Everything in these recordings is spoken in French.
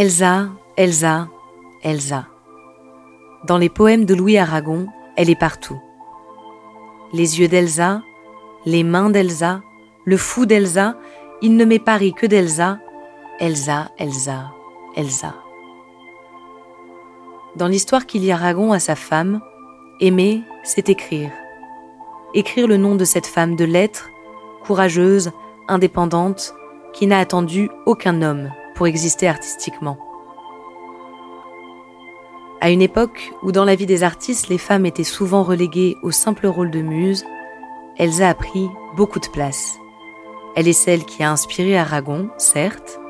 Elsa, Elsa, Elsa. Dans les poèmes de Louis Aragon, elle est partout. Les yeux d'Elsa, les mains d'Elsa, le fou d'Elsa, il ne m'est pari que d'Elsa, Elsa, Elsa, Elsa. Dans l'histoire qu'il y a Aragon à sa femme, aimer, c'est écrire. Écrire le nom de cette femme de lettres, courageuse, indépendante, qui n'a attendu aucun homme pour exister artistiquement. À une époque où dans la vie des artistes les femmes étaient souvent reléguées au simple rôle de muse, Elsa a pris beaucoup de place. Elle est celle qui a inspiré Aragon, certes,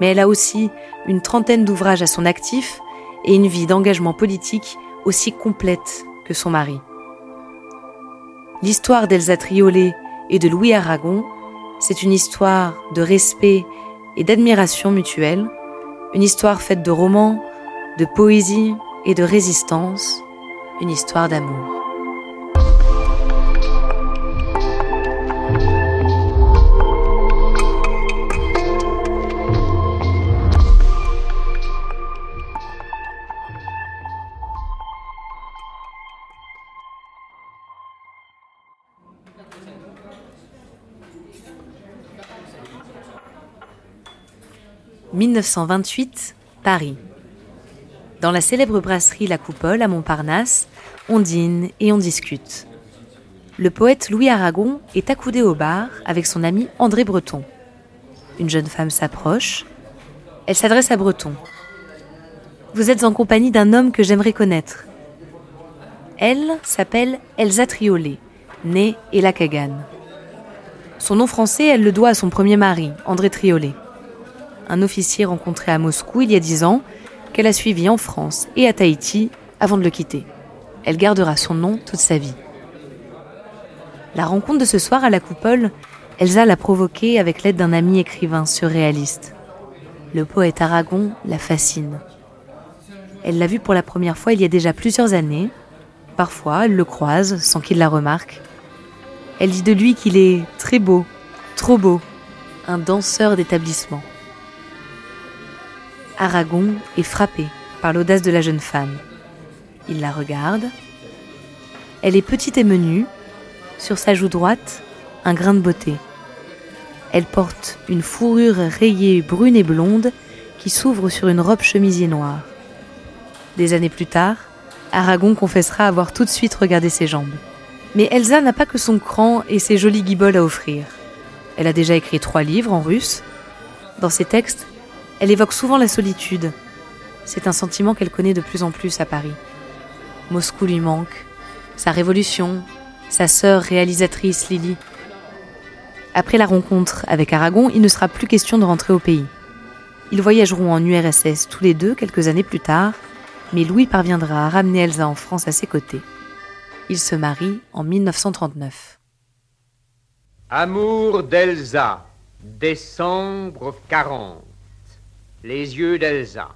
mais elle a aussi une trentaine d'ouvrages à son actif et une vie d'engagement politique aussi complète que son mari. L'histoire d'Elsa Triolet et de Louis Aragon, c'est une histoire de respect et d'admiration mutuelle, une histoire faite de romans, de poésie et de résistance, une histoire d'amour. « 1928, Paris. Dans la célèbre brasserie La Coupole à Montparnasse, on dîne et on discute. Le poète Louis Aragon est accoudé au bar avec son ami André Breton. Une jeune femme s'approche. Elle s'adresse à Breton. Vous êtes en compagnie d'un homme que j'aimerais connaître. Elle s'appelle Elsa Triolet, née Ella Kagan. Son nom français, elle le doit à son premier mari, André Triolet. Un officier rencontré à Moscou il y a dix ans, qu'elle a suivi en France et à Tahiti avant de le quitter. Elle gardera son nom toute sa vie. La rencontre de ce soir à la coupole, Elsa l'a provoquée avec l'aide d'un ami écrivain surréaliste. Le poète Aragon la fascine. Elle l'a vu pour la première fois il y a déjà plusieurs années. Parfois, elle le croise sans qu'il la remarque. Elle dit de lui qu'il est très beau, trop beau, un danseur d'établissement. Aragon est frappé par l'audace de la jeune femme. Il la regarde. Elle est petite et menue. Sur sa joue droite, un grain de beauté. Elle porte une fourrure rayée brune et blonde qui s'ouvre sur une robe chemisier noire. Des années plus tard, Aragon confessera avoir tout de suite regardé ses jambes. Mais Elsa n'a pas que son cran et ses jolies guiboles à offrir. Elle a déjà écrit trois livres en russe. Dans ses textes, elle évoque souvent la solitude. C'est un sentiment qu'elle connaît de plus en plus à Paris. Moscou lui manque, sa révolution, sa sœur réalisatrice Lily. Après la rencontre avec Aragon, il ne sera plus question de rentrer au pays. Ils voyageront en URSS tous les deux quelques années plus tard, mais Louis parviendra à ramener Elsa en France à ses côtés. Ils se marient en 1939. Amour d'Elsa, décembre 40. Les yeux d'Elsa.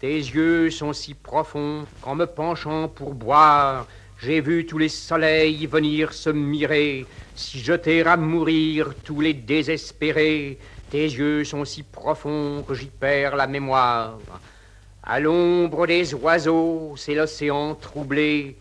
Tes yeux sont si profonds qu'en me penchant pour boire, j'ai vu tous les soleils venir se mirer, si jeter à mourir tous les désespérés. Tes yeux sont si profonds que j'y perds la mémoire. À l'ombre des oiseaux, c'est l'océan troublé.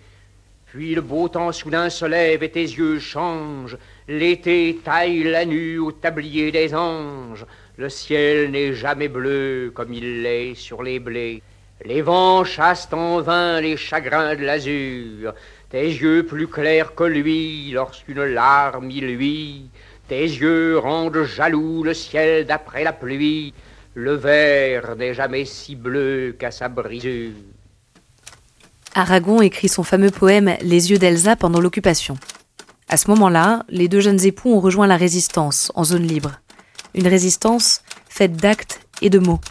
Puis le beau temps soudain se lève et tes yeux changent. L'été taille la nuit au tablier des anges. Le ciel n'est jamais bleu comme il l'est sur les blés. Les vents chassent en vain les chagrins de l'azur. Tes yeux plus clairs que lui lorsqu'une larme y luit. Tes yeux rendent jaloux le ciel d'après la pluie. Le verre n'est jamais si bleu qu'à sa brisure. Aragon écrit son fameux poème Les yeux d'Elsa pendant l'occupation. À ce moment-là, les deux jeunes époux ont rejoint la résistance en zone libre. Une résistance faite d'actes et de mots.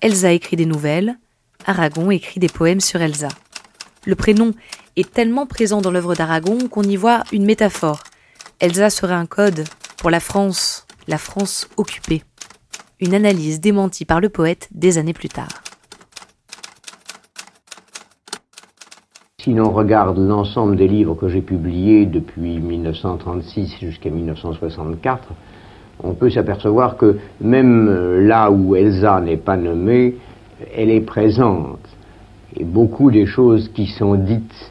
Elsa écrit des nouvelles, Aragon écrit des poèmes sur Elsa. Le prénom est tellement présent dans l'œuvre d'Aragon qu'on y voit une métaphore. Elsa serait un code pour la France, la France occupée. Une analyse démentie par le poète des années plus tard. Si l'on regarde l'ensemble des livres que j'ai publiés depuis 1936 jusqu'à 1964, on peut s'apercevoir que même là où Elsa n'est pas nommée, elle est présente. Et beaucoup des choses qui sont dites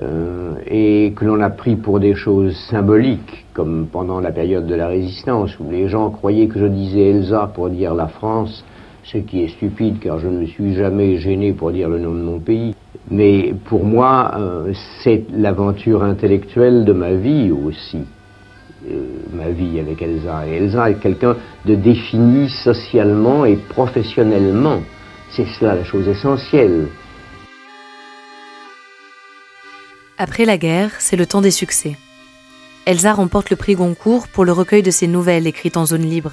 euh, et que l'on a pris pour des choses symboliques, comme pendant la période de la résistance, où les gens croyaient que je disais Elsa pour dire la France, ce qui est stupide car je ne me suis jamais gêné pour dire le nom de mon pays. Mais pour moi, euh, c'est l'aventure intellectuelle de ma vie aussi. Euh, ma vie avec Elsa. Et Elsa est quelqu'un de défini socialement et professionnellement. C'est cela la chose essentielle. Après la guerre, c'est le temps des succès. Elsa remporte le prix Goncourt pour le recueil de ses nouvelles écrites en zone libre.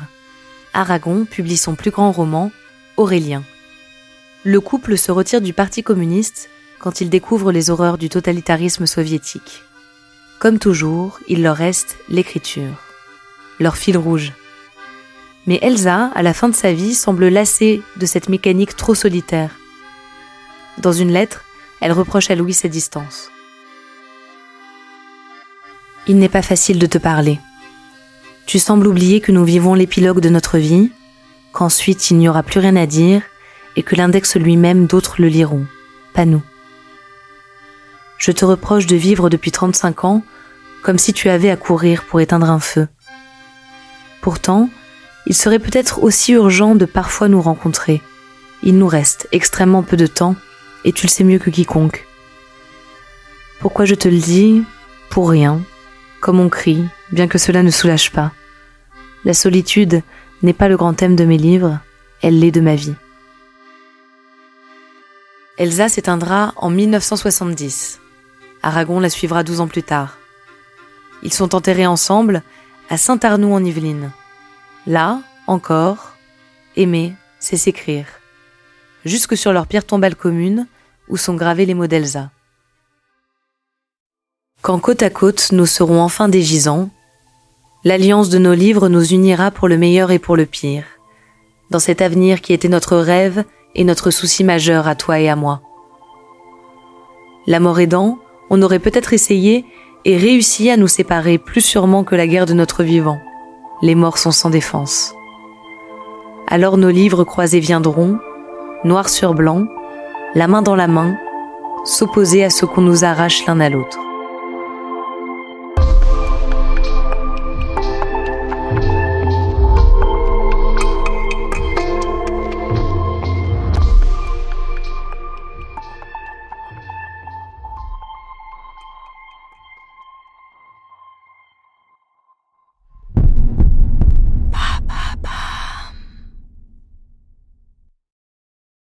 Aragon publie son plus grand roman, Aurélien. Le couple se retire du Parti communiste quand il découvre les horreurs du totalitarisme soviétique. Comme toujours, il leur reste l'écriture, leur fil rouge. Mais Elsa, à la fin de sa vie, semble lassée de cette mécanique trop solitaire. Dans une lettre, elle reproche à Louis ses distances. Il n'est pas facile de te parler. Tu sembles oublier que nous vivons l'épilogue de notre vie, qu'ensuite il n'y aura plus rien à dire et que l'index lui-même d'autres le liront, pas nous. Je te reproche de vivre depuis 35 ans comme si tu avais à courir pour éteindre un feu. Pourtant, il serait peut-être aussi urgent de parfois nous rencontrer. Il nous reste extrêmement peu de temps, et tu le sais mieux que quiconque. Pourquoi je te le dis? Pour rien, comme on crie, bien que cela ne soulage pas. La solitude n'est pas le grand thème de mes livres, elle l'est de ma vie. Elsa s'éteindra en 1970. Aragon la suivra douze ans plus tard. Ils sont enterrés ensemble à Saint-Arnoux en Yvelines. Là, encore, aimer, c'est s'écrire. Jusque sur leur pierre tombale commune, où sont gravés les mots d'Elsa. Quand côte à côte nous serons enfin des gisants, l'alliance de nos livres nous unira pour le meilleur et pour le pire, dans cet avenir qui était notre rêve et notre souci majeur à toi et à moi. La mort aidant, on aurait peut-être essayé et réussi à nous séparer plus sûrement que la guerre de notre vivant. Les morts sont sans défense. Alors nos livres croisés viendront, noir sur blanc, la main dans la main, s'opposer à ce qu'on nous arrache l'un à l'autre.